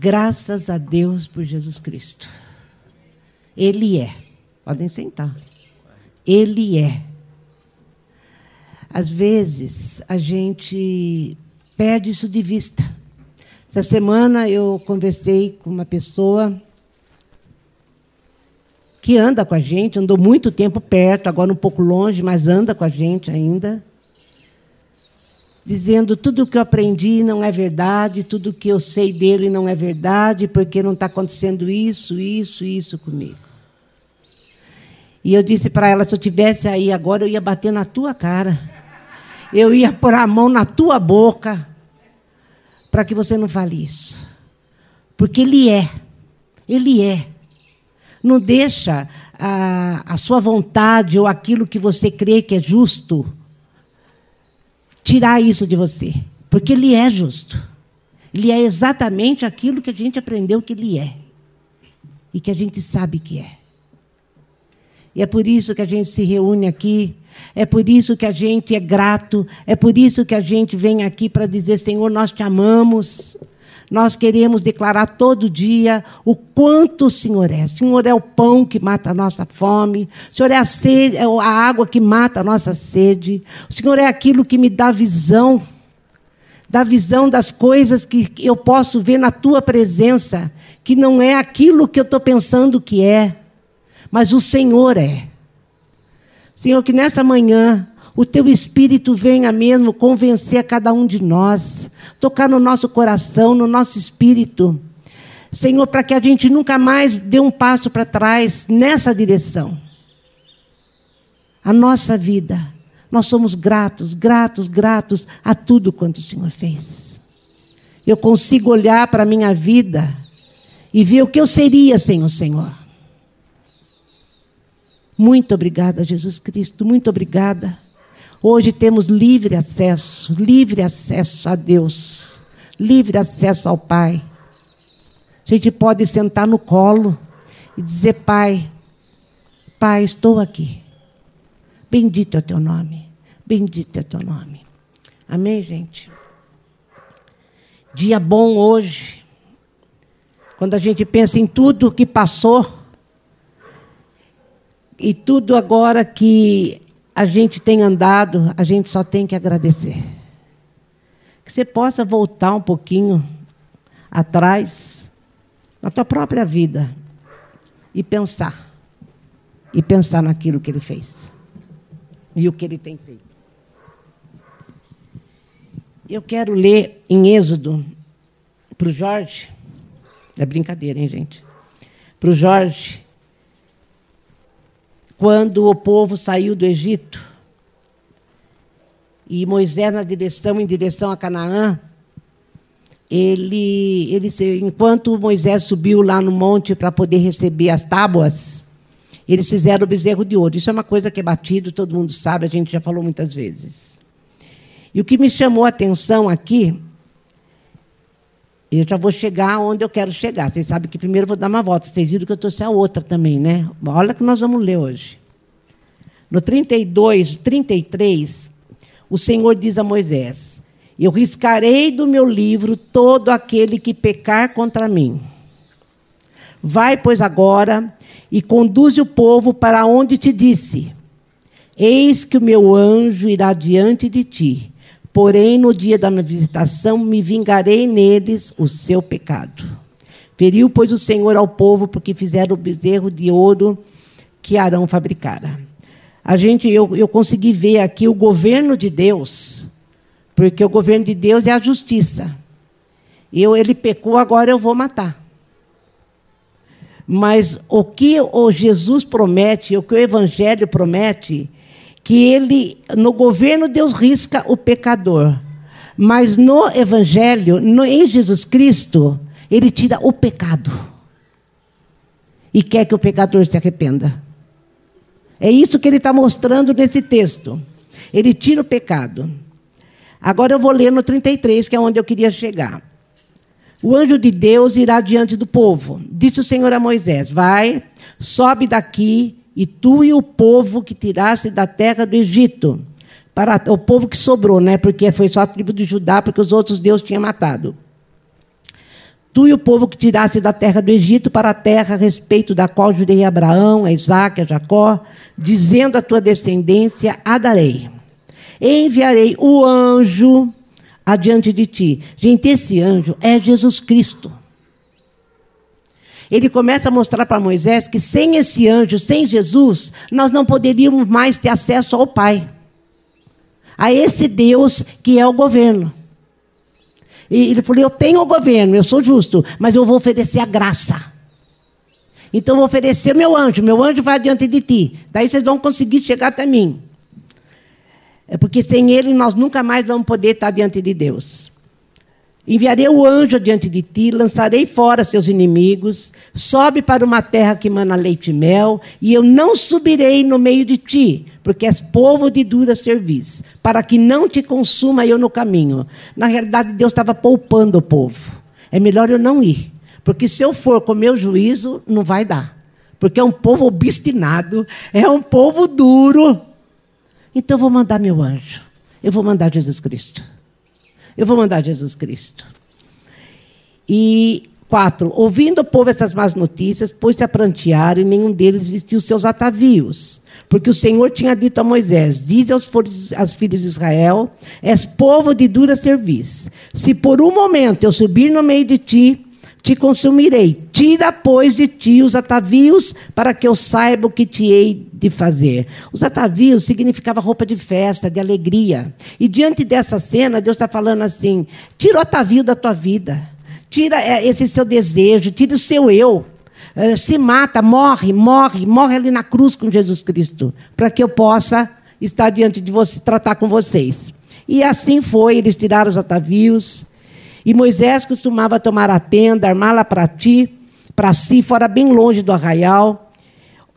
Graças a Deus por Jesus Cristo. Ele é. Podem sentar. Ele é. Às vezes, a gente perde isso de vista. Essa semana eu conversei com uma pessoa que anda com a gente, andou muito tempo perto, agora um pouco longe, mas anda com a gente ainda, dizendo tudo o que eu aprendi não é verdade, tudo o que eu sei dele não é verdade, porque não está acontecendo isso, isso, isso comigo. E eu disse para ela: se eu tivesse aí agora, eu ia bater na tua cara, eu ia pôr a mão na tua boca, para que você não fale isso, porque ele é, ele é. Não deixa a, a sua vontade ou aquilo que você crê que é justo tirar isso de você. Porque ele é justo. Ele é exatamente aquilo que a gente aprendeu que ele é. E que a gente sabe que é. E é por isso que a gente se reúne aqui. É por isso que a gente é grato. É por isso que a gente vem aqui para dizer: Senhor, nós te amamos. Nós queremos declarar todo dia o quanto o Senhor é. O Senhor é o pão que mata a nossa fome. O Senhor é a, sede, é a água que mata a nossa sede. O Senhor é aquilo que me dá visão. Dá visão das coisas que eu posso ver na tua presença, que não é aquilo que eu estou pensando que é, mas o Senhor é. Senhor, que nessa manhã o teu espírito venha mesmo convencer a cada um de nós, tocar no nosso coração, no nosso espírito. Senhor, para que a gente nunca mais dê um passo para trás nessa direção. A nossa vida, nós somos gratos, gratos, gratos a tudo quanto o Senhor fez. Eu consigo olhar para a minha vida e ver o que eu seria sem o Senhor. Muito obrigada, Jesus Cristo, muito obrigada Hoje temos livre acesso, livre acesso a Deus, livre acesso ao Pai. A gente pode sentar no colo e dizer: Pai, Pai, estou aqui. Bendito é o teu nome, bendito é o teu nome. Amém, gente? Dia bom hoje, quando a gente pensa em tudo que passou e tudo agora que a gente tem andado, a gente só tem que agradecer. Que você possa voltar um pouquinho atrás na tua própria vida e pensar. E pensar naquilo que ele fez e o que ele tem feito. Eu quero ler em Êxodo para o Jorge. É brincadeira, hein, gente? Para o Jorge, quando o povo saiu do Egito e Moisés na direção em direção a Canaã, ele, ele enquanto Moisés subiu lá no monte para poder receber as tábuas, eles fizeram o bezerro de ouro. Isso é uma coisa que é batido, todo mundo sabe, a gente já falou muitas vezes. E o que me chamou a atenção aqui eu já vou chegar onde eu quero chegar. Vocês sabem que primeiro eu vou dar uma volta. Vocês viram que eu trouxe a outra também, né? Olha que nós vamos ler hoje. No 32, 33, o Senhor diz a Moisés: Eu riscarei do meu livro todo aquele que pecar contra mim. Vai, pois, agora e conduze o povo para onde te disse: Eis que o meu anjo irá diante de ti Porém, no dia da minha visitação, me vingarei neles o seu pecado. Feriu, pois, o Senhor ao povo, porque fizeram o bezerro de ouro que Arão fabricara. A gente, eu, eu consegui ver aqui o governo de Deus, porque o governo de Deus é a justiça. Eu, ele pecou, agora eu vou matar. Mas o que o Jesus promete, o que o Evangelho promete, que ele, no governo, Deus risca o pecador. Mas no Evangelho, no, em Jesus Cristo, ele tira o pecado. E quer que o pecador se arrependa. É isso que ele está mostrando nesse texto. Ele tira o pecado. Agora eu vou ler no 33, que é onde eu queria chegar. O anjo de Deus irá diante do povo. Disse o Senhor a Moisés: Vai, sobe daqui e tu e o povo que tiraste da terra do Egito, para o povo que sobrou, né? Porque foi só a tribo de Judá, porque os outros Deus tinha matado. tu e o povo que tirasse da terra do Egito para a terra a respeito da qual jurei a Abraão, a Isaac, a Jacó, dizendo à tua descendência: a darei. Enviarei o anjo adiante de ti. Gente, esse anjo é Jesus Cristo. Ele começa a mostrar para Moisés que sem esse anjo, sem Jesus, nós não poderíamos mais ter acesso ao Pai. A esse Deus que é o governo. E ele falou: Eu tenho o governo, eu sou justo, mas eu vou oferecer a graça. Então eu vou oferecer meu anjo, meu anjo vai diante de ti. Daí vocês vão conseguir chegar até mim. É porque sem ele nós nunca mais vamos poder estar diante de Deus. Enviarei o anjo diante de ti, lançarei fora seus inimigos, sobe para uma terra que mana leite e mel, e eu não subirei no meio de ti, porque és povo de dura serviço, para que não te consuma eu no caminho. Na realidade, Deus estava poupando o povo. É melhor eu não ir, porque se eu for com meu juízo, não vai dar. Porque é um povo obstinado, é um povo duro. Então eu vou mandar meu anjo. Eu vou mandar Jesus Cristo. Eu vou mandar Jesus Cristo. E quatro, ouvindo o povo essas más notícias, pôs-se a prantear e nenhum deles vestiu seus atavios. Porque o Senhor tinha dito a Moisés: Diz aos, aos filhos de Israel: És povo de dura serviço. Se por um momento eu subir no meio de ti, te consumirei. Tira, pois, de ti os atavios, para que eu saiba o que te hei de fazer. Os atavios significava roupa de festa, de alegria. E diante dessa cena, Deus está falando assim: tira o atavio da tua vida, tira é, esse seu desejo, tira o seu eu. É, se mata, morre, morre, morre ali na cruz com Jesus Cristo, para que eu possa estar diante de você, tratar com vocês. E assim foi, eles tiraram os atavios, e Moisés costumava tomar a tenda, armá-la para ti, para si, fora bem longe do arraial,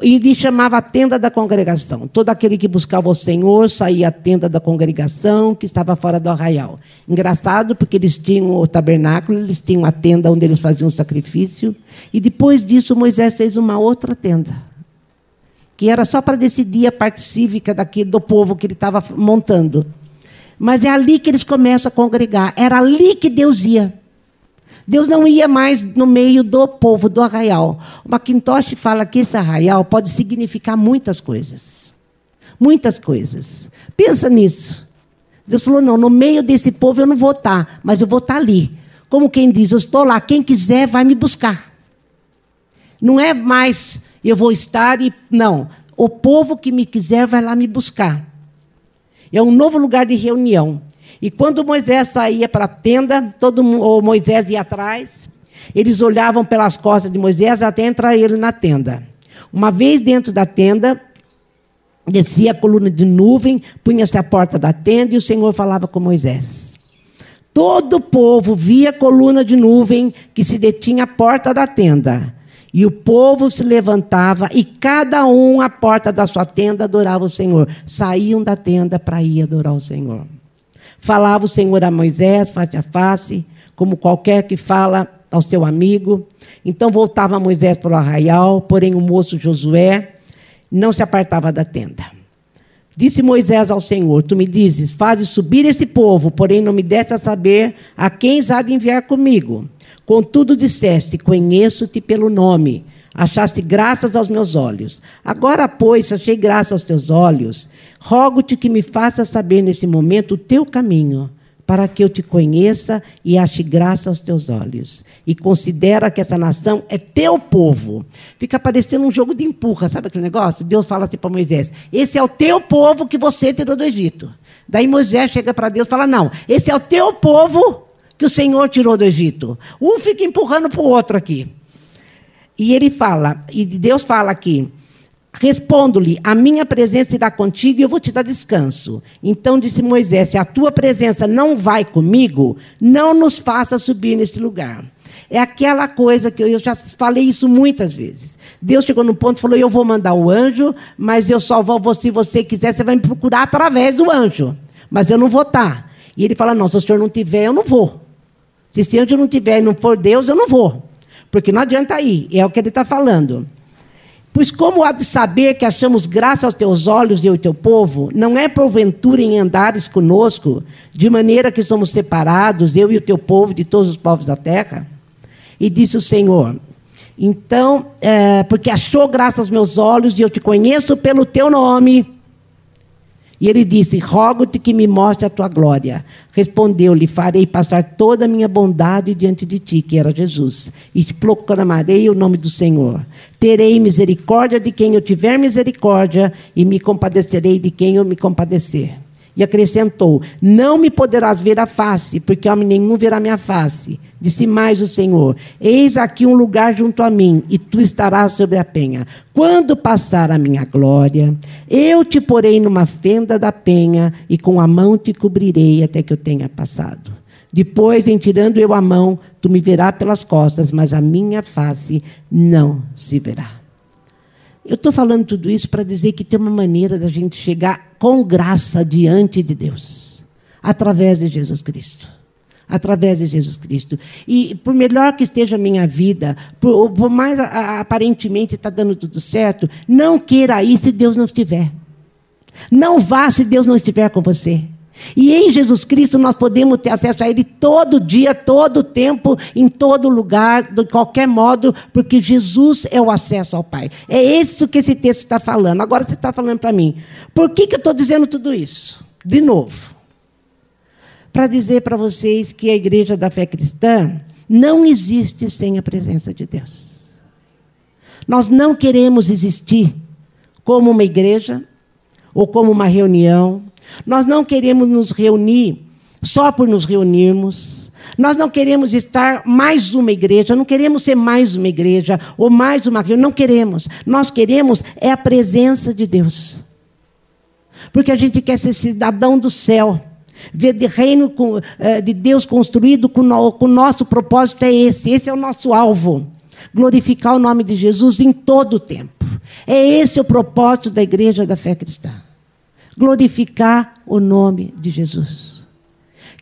e lhe chamava a tenda da congregação. Todo aquele que buscava o Senhor saía à tenda da congregação, que estava fora do arraial. Engraçado, porque eles tinham o tabernáculo, eles tinham a tenda onde eles faziam o sacrifício, e depois disso Moisés fez uma outra tenda, que era só para decidir a parte cívica daquele, do povo que ele estava montando. Mas é ali que eles começam a congregar. Era ali que Deus ia. Deus não ia mais no meio do povo, do arraial. O Macintosh fala que esse arraial pode significar muitas coisas. Muitas coisas. Pensa nisso. Deus falou: não, no meio desse povo eu não vou estar, mas eu vou estar ali. Como quem diz, eu estou lá, quem quiser vai me buscar. Não é mais eu vou estar e. Não. O povo que me quiser vai lá me buscar. É um novo lugar de reunião. E quando Moisés saía para a tenda, todo ou Moisés ia atrás, eles olhavam pelas costas de Moisés até entrar ele na tenda. Uma vez dentro da tenda, descia a coluna de nuvem, punha-se à porta da tenda e o Senhor falava com Moisés. Todo o povo via a coluna de nuvem que se detinha à porta da tenda. E o povo se levantava e cada um à porta da sua tenda adorava o Senhor. Saíam da tenda para ir adorar o Senhor. Falava o Senhor a Moisés face a face, como qualquer que fala ao seu amigo. Então voltava Moisés para o arraial, porém o moço Josué não se apartava da tenda. Disse Moisés ao Senhor: Tu me dizes, fazes subir esse povo, porém não me deste a saber a quem sabe enviar comigo. Contudo, disseste: Conheço-te pelo nome, achaste graças aos meus olhos. Agora, pois, achei graça aos teus olhos, rogo-te que me faças saber nesse momento o teu caminho, para que eu te conheça e ache graça aos teus olhos. E considera que essa nação é teu povo. Fica parecendo um jogo de empurra, sabe aquele negócio? Deus fala assim para Moisés: Esse é o teu povo que você tirou do Egito. Daí Moisés chega para Deus e fala: Não, esse é o teu povo que o Senhor tirou do Egito. Um fica empurrando para o outro aqui. E ele fala, e Deus fala aqui: Respondo-lhe, a minha presença irá contigo e eu vou te dar descanso. Então disse Moisés: Se a tua presença não vai comigo, não nos faça subir neste lugar. É aquela coisa que eu já falei isso muitas vezes. Deus chegou no ponto e falou: Eu vou mandar o anjo, mas eu só vou, se você quiser, você vai me procurar através do anjo. Mas eu não vou estar. E ele fala: Não, se o senhor não tiver, eu não vou. Se esse anjo não tiver e não for Deus, eu não vou. Porque não adianta ir. É o que ele está falando. Pois como há de saber que achamos graça aos teus olhos e ao teu povo, não é porventura em andares conosco, de maneira que somos separados, eu e o teu povo, de todos os povos da terra? E disse o Senhor: Então, é, porque achou graça aos meus olhos e eu te conheço pelo teu nome. E ele disse: Rogo-te que me mostre a tua glória. Respondeu-lhe: Farei passar toda a minha bondade diante de ti, que era Jesus, e proclamarei o nome do Senhor. Terei misericórdia de quem eu tiver misericórdia, e me compadecerei de quem eu me compadecer. E acrescentou: Não me poderás ver a face, porque homem nenhum verá minha face. Disse mais o Senhor: Eis aqui um lugar junto a mim, e tu estarás sobre a penha. Quando passar a minha glória, eu te porei numa fenda da penha, e com a mão te cobrirei até que eu tenha passado. Depois, em tirando eu a mão, tu me verás pelas costas, mas a minha face não se verá. Eu estou falando tudo isso para dizer que tem uma maneira da gente chegar com graça diante de Deus, através de Jesus Cristo. Através de Jesus Cristo. E por melhor que esteja a minha vida, por, por mais a, a, aparentemente está dando tudo certo, não queira ir se Deus não estiver. Não vá se Deus não estiver com você. E em Jesus Cristo nós podemos ter acesso a Ele todo dia, todo tempo, em todo lugar, de qualquer modo, porque Jesus é o acesso ao Pai. É isso que esse texto está falando. Agora você está falando para mim. Por que, que eu estou dizendo tudo isso? De novo. Para dizer para vocês que a igreja da fé cristã não existe sem a presença de Deus. Nós não queremos existir como uma igreja ou como uma reunião nós não queremos nos reunir só por nos reunirmos. Nós não queremos estar mais uma igreja, não queremos ser mais uma igreja ou mais uma reunião, não queremos. Nós queremos é a presença de Deus. Porque a gente quer ser cidadão do céu. Ver de reino eh, de Deus construído com o nosso propósito é esse, esse é o nosso alvo. Glorificar o nome de Jesus em todo o tempo. É esse o propósito da igreja da fé cristã glorificar o nome de Jesus.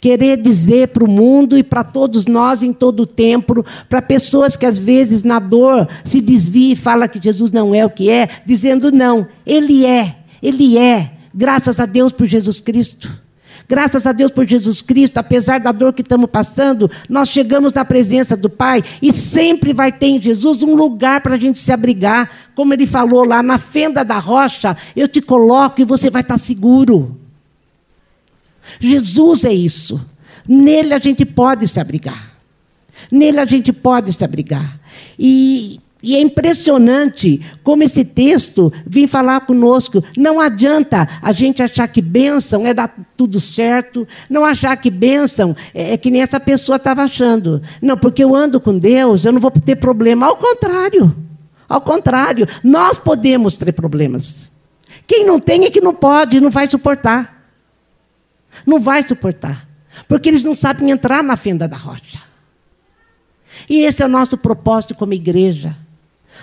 Querer dizer para o mundo e para todos nós em todo o tempo, para pessoas que às vezes na dor se desvia e fala que Jesus não é o que é, dizendo não, Ele é, Ele é, graças a Deus por Jesus Cristo. Graças a Deus por Jesus Cristo, apesar da dor que estamos passando, nós chegamos na presença do Pai e sempre vai ter em Jesus um lugar para a gente se abrigar. Como ele falou lá, na fenda da rocha, eu te coloco e você vai estar seguro. Jesus é isso. Nele a gente pode se abrigar. Nele a gente pode se abrigar. E e é impressionante como esse texto vem falar conosco. Não adianta a gente achar que bênção é dar tudo certo, não achar que bênção é, é que nem essa pessoa estava achando. Não, porque eu ando com Deus, eu não vou ter problema. Ao contrário, ao contrário, nós podemos ter problemas. Quem não tem é que não pode, não vai suportar. Não vai suportar. Porque eles não sabem entrar na fenda da rocha. E esse é o nosso propósito como igreja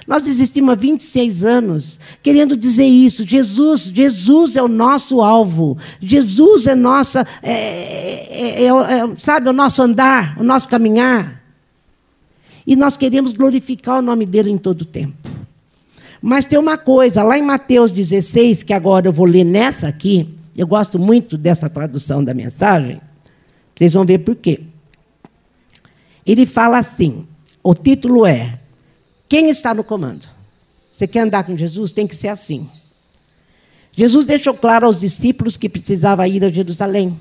nós existimos há 26 anos querendo dizer isso. Jesus, Jesus é o nosso alvo. Jesus é nossa, é, é, é, é, sabe, o nosso andar, o nosso caminhar. E nós queremos glorificar o nome dele em todo o tempo. Mas tem uma coisa, lá em Mateus 16, que agora eu vou ler nessa aqui, eu gosto muito dessa tradução da mensagem, vocês vão ver por quê. Ele fala assim: o título é quem está no comando? Você quer andar com Jesus? Tem que ser assim. Jesus deixou claro aos discípulos que precisava ir a Jerusalém.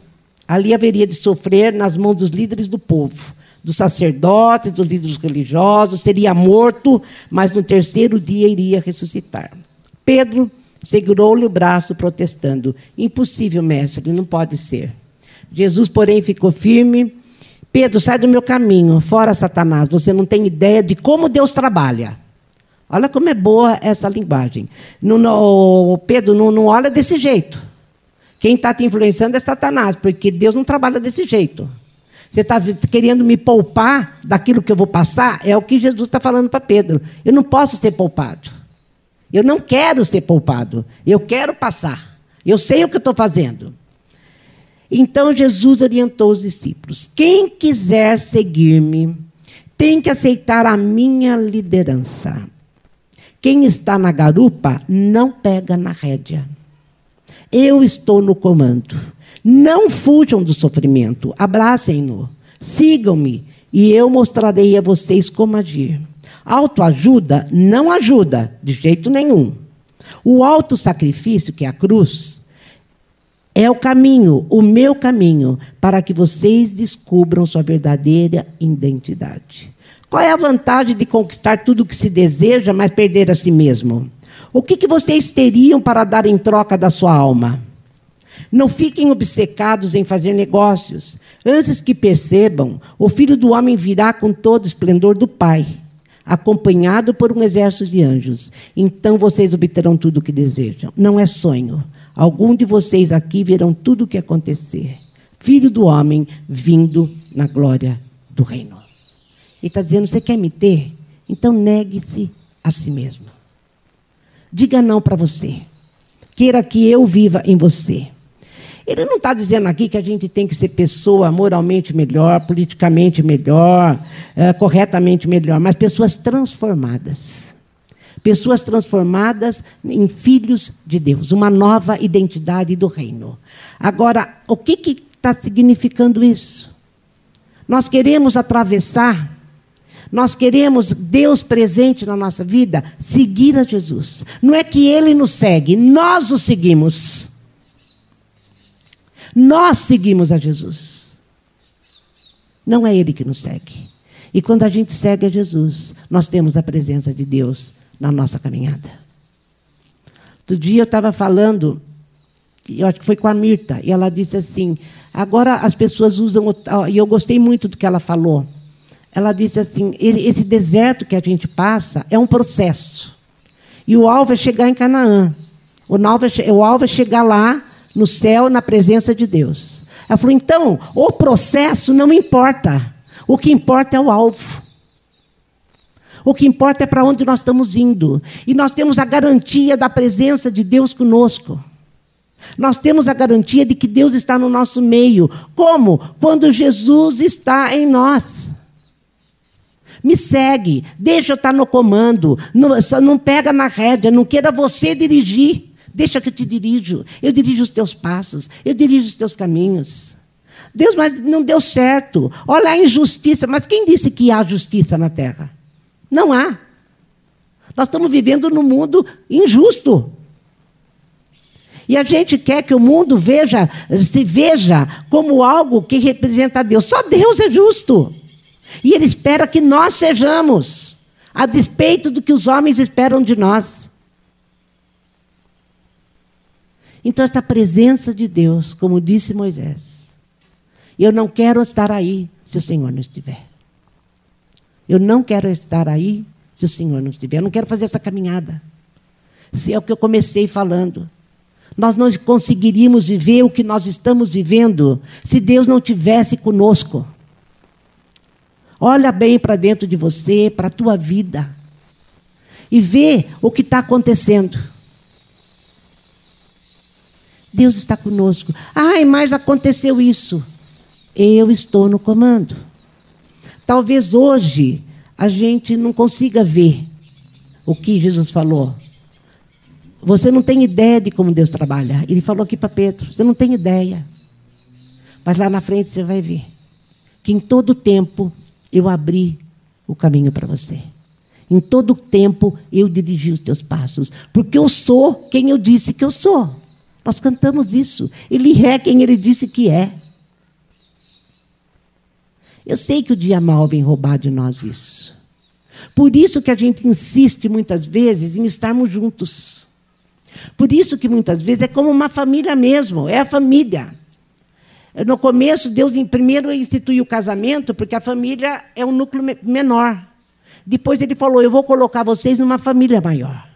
Ali haveria de sofrer nas mãos dos líderes do povo, dos sacerdotes, dos líderes religiosos, seria morto, mas no terceiro dia iria ressuscitar. Pedro segurou-lhe o braço, protestando: Impossível, mestre, não pode ser. Jesus, porém, ficou firme Pedro, sai do meu caminho, fora Satanás. Você não tem ideia de como Deus trabalha. Olha como é boa essa linguagem. No, no, Pedro, não, não olha desse jeito. Quem está te influenciando é Satanás, porque Deus não trabalha desse jeito. Você está querendo me poupar daquilo que eu vou passar? É o que Jesus está falando para Pedro. Eu não posso ser poupado. Eu não quero ser poupado. Eu quero passar. Eu sei o que estou fazendo. Então Jesus orientou os discípulos: quem quiser seguir-me tem que aceitar a minha liderança. Quem está na garupa não pega na rédea. Eu estou no comando. Não fujam do sofrimento, abracem-no, sigam-me e eu mostrarei a vocês como agir. Autoajuda não ajuda, de jeito nenhum. O auto-sacrifício, que é a cruz, é o caminho, o meu caminho, para que vocês descubram sua verdadeira identidade. Qual é a vantagem de conquistar tudo o que se deseja, mas perder a si mesmo? O que, que vocês teriam para dar em troca da sua alma? Não fiquem obcecados em fazer negócios. Antes que percebam, o filho do homem virá com todo o esplendor do Pai, acompanhado por um exército de anjos. Então vocês obterão tudo o que desejam. Não é sonho. Algum de vocês aqui verão tudo o que acontecer. Filho do homem vindo na glória do reino. Ele está dizendo: você quer me ter? Então negue-se a si mesmo. Diga não para você. Queira que eu viva em você. Ele não está dizendo aqui que a gente tem que ser pessoa moralmente melhor, politicamente melhor, é, corretamente melhor, mas pessoas transformadas. Pessoas transformadas em filhos de Deus, uma nova identidade do reino. Agora, o que está significando isso? Nós queremos atravessar nós queremos Deus presente na nossa vida, seguir a Jesus. Não é que Ele nos segue, nós o seguimos. Nós seguimos a Jesus. Não é Ele que nos segue. E quando a gente segue a Jesus, nós temos a presença de Deus na nossa caminhada. Outro dia eu estava falando, eu acho que foi com a Mirta, e ela disse assim: agora as pessoas usam, e eu gostei muito do que ela falou. Ela disse assim: esse deserto que a gente passa é um processo. E o alvo é chegar em Canaã. É, o alvo é chegar lá no céu, na presença de Deus. Ela falou: então, o processo não importa. O que importa é o alvo. O que importa é para onde nós estamos indo. E nós temos a garantia da presença de Deus conosco. Nós temos a garantia de que Deus está no nosso meio. Como? Quando Jesus está em nós. Me segue, deixa eu estar no comando. Não, não pega na rédea, não queira você dirigir. Deixa que eu te dirijo. Eu dirijo os teus passos. Eu dirijo os teus caminhos. Deus, mas não deu certo. Olha a injustiça. Mas quem disse que há justiça na terra? Não há. Nós estamos vivendo num mundo injusto. E a gente quer que o mundo veja, se veja como algo que representa Deus. Só Deus é justo. E Ele espera que nós sejamos, a despeito do que os homens esperam de nós. Então, essa presença de Deus, como disse Moisés, eu não quero estar aí se o Senhor não estiver. Eu não quero estar aí se o Senhor não estiver. Eu não quero fazer essa caminhada. Se é o que eu comecei falando. Nós não conseguiríamos viver o que nós estamos vivendo se Deus não tivesse conosco. Olha bem para dentro de você, para a tua vida. E vê o que está acontecendo. Deus está conosco. Ai, mas aconteceu isso. Eu estou no comando. Talvez hoje a gente não consiga ver o que Jesus falou. Você não tem ideia de como Deus trabalha. Ele falou aqui para Pedro: você não tem ideia. Mas lá na frente você vai ver que em todo tempo eu abri o caminho para você. Em todo tempo eu dirigi os teus passos, porque eu sou quem eu disse que eu sou. Nós cantamos isso. Ele é quem ele disse que é. Eu sei que o dia mal vem roubar de nós isso. Por isso que a gente insiste muitas vezes em estarmos juntos. Por isso que muitas vezes é como uma família mesmo, é a família. No começo, Deus primeiro instituiu o casamento, porque a família é um núcleo menor. Depois ele falou: Eu vou colocar vocês numa família maior.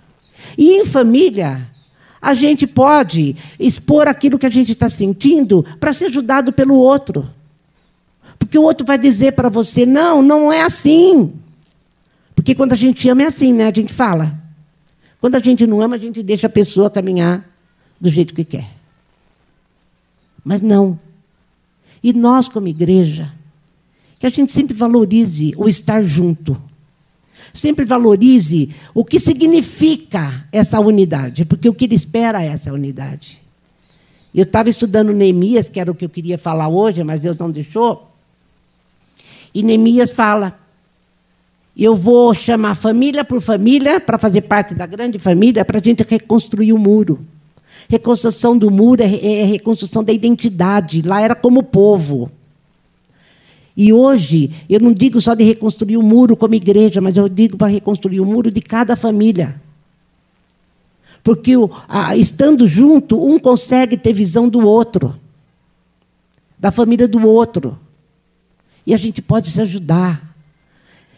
E em família, a gente pode expor aquilo que a gente está sentindo para ser ajudado pelo outro. Porque o outro vai dizer para você: não, não é assim. Porque quando a gente ama é assim, né? A gente fala. Quando a gente não ama, a gente deixa a pessoa caminhar do jeito que quer. Mas não. E nós, como igreja, que a gente sempre valorize o estar junto. Sempre valorize o que significa essa unidade, porque o que ele espera é essa unidade. Eu estava estudando Neemias, que era o que eu queria falar hoje, mas Deus não deixou. E Neemias fala: eu vou chamar família por família para fazer parte da grande família para a gente reconstruir o muro. Reconstrução do muro é, é reconstrução da identidade. Lá era como povo. E hoje, eu não digo só de reconstruir o muro como igreja, mas eu digo para reconstruir o muro de cada família. Porque estando junto, um consegue ter visão do outro, da família do outro. E a gente pode se ajudar.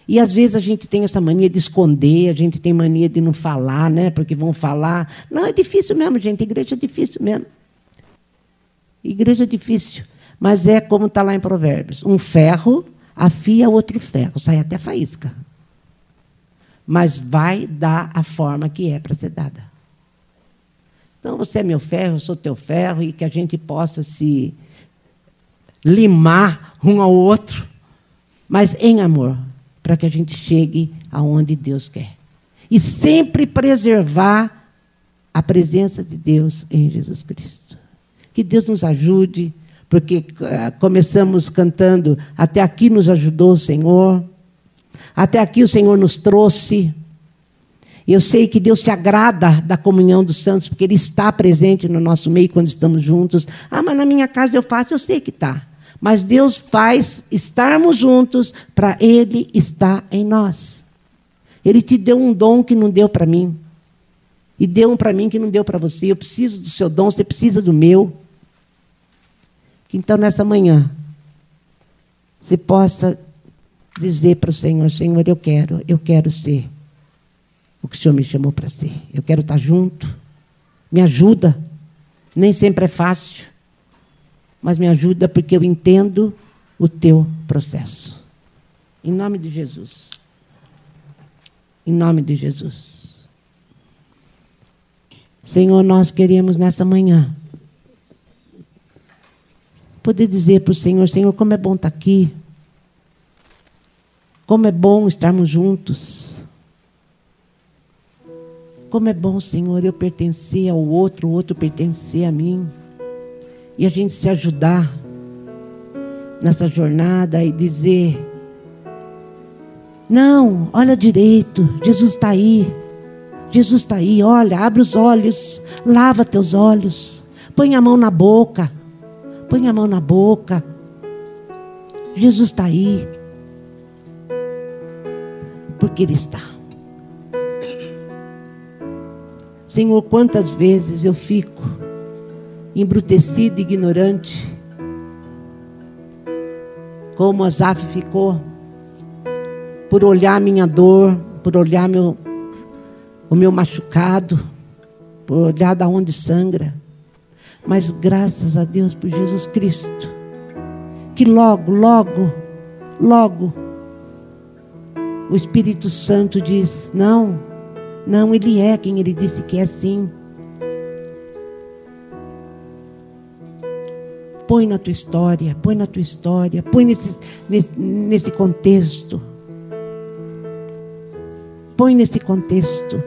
E às vezes a gente tem essa mania de esconder, a gente tem mania de não falar, né? Porque vão falar. Não, é difícil mesmo, gente. Igreja é difícil mesmo. Igreja é difícil. Mas é como está lá em Provérbios: um ferro afia outro ferro, sai até faísca. Mas vai dar a forma que é para ser dada. Então você é meu ferro, eu sou teu ferro, e que a gente possa se limar um ao outro, mas em amor para que a gente chegue aonde Deus quer. E sempre preservar a presença de Deus em Jesus Cristo. Que Deus nos ajude, porque uh, começamos cantando, até aqui nos ajudou o Senhor, até aqui o Senhor nos trouxe. Eu sei que Deus se agrada da comunhão dos santos, porque Ele está presente no nosso meio quando estamos juntos. Ah, mas na minha casa eu faço, eu sei que está. Mas Deus faz estarmos juntos para Ele estar em nós. Ele te deu um dom que não deu para mim. E deu um para mim que não deu para você. Eu preciso do seu dom, você precisa do meu. Então, nessa manhã, você possa dizer para o Senhor: Senhor, eu quero, eu quero ser o que o Senhor me chamou para ser. Eu quero estar junto. Me ajuda. Nem sempre é fácil mas me ajuda porque eu entendo o teu processo. Em nome de Jesus. Em nome de Jesus. Senhor, nós queremos nessa manhã poder dizer para o Senhor: Senhor, como é bom estar aqui. Como é bom estarmos juntos. Como é bom, Senhor, eu pertencer ao outro, o outro pertencer a mim e a gente se ajudar nessa jornada e dizer: não, olha direito, Jesus está aí. Jesus está aí, olha, abre os olhos, lava teus olhos, põe a mão na boca, põe a mão na boca. Jesus está aí, porque Ele está. Senhor, quantas vezes eu fico embrutecido, ignorante, como Asaf ficou, por olhar minha dor, por olhar meu, o meu machucado, por olhar da onde sangra. Mas graças a Deus por Jesus Cristo, que logo, logo, logo, o Espírito Santo diz: não, não, Ele é quem Ele disse que é sim. Põe na tua história, põe na tua história, põe nesse, nesse, nesse contexto. Põe nesse contexto.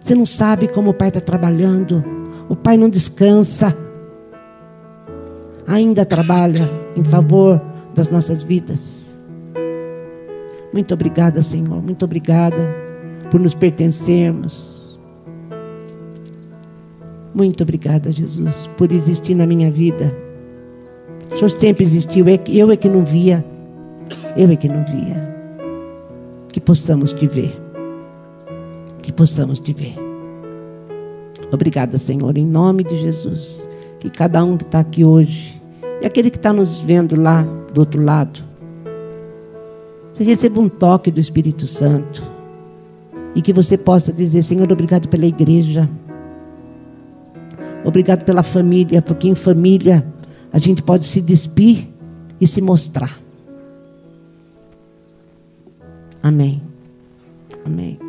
Você não sabe como o pai está trabalhando. O pai não descansa. Ainda trabalha em favor das nossas vidas. Muito obrigada, Senhor. Muito obrigada por nos pertencermos. Muito obrigada, Jesus, por existir na minha vida. O Senhor sempre existiu, é eu é que não via. Eu é que não via. Que possamos te ver. Que possamos te ver. Obrigada, Senhor, em nome de Jesus. Que cada um que está aqui hoje, e aquele que está nos vendo lá do outro lado, você receba um toque do Espírito Santo. E que você possa dizer, Senhor, obrigado pela igreja. Obrigado pela família, porque em família a gente pode se despir e se mostrar. Amém. Amém.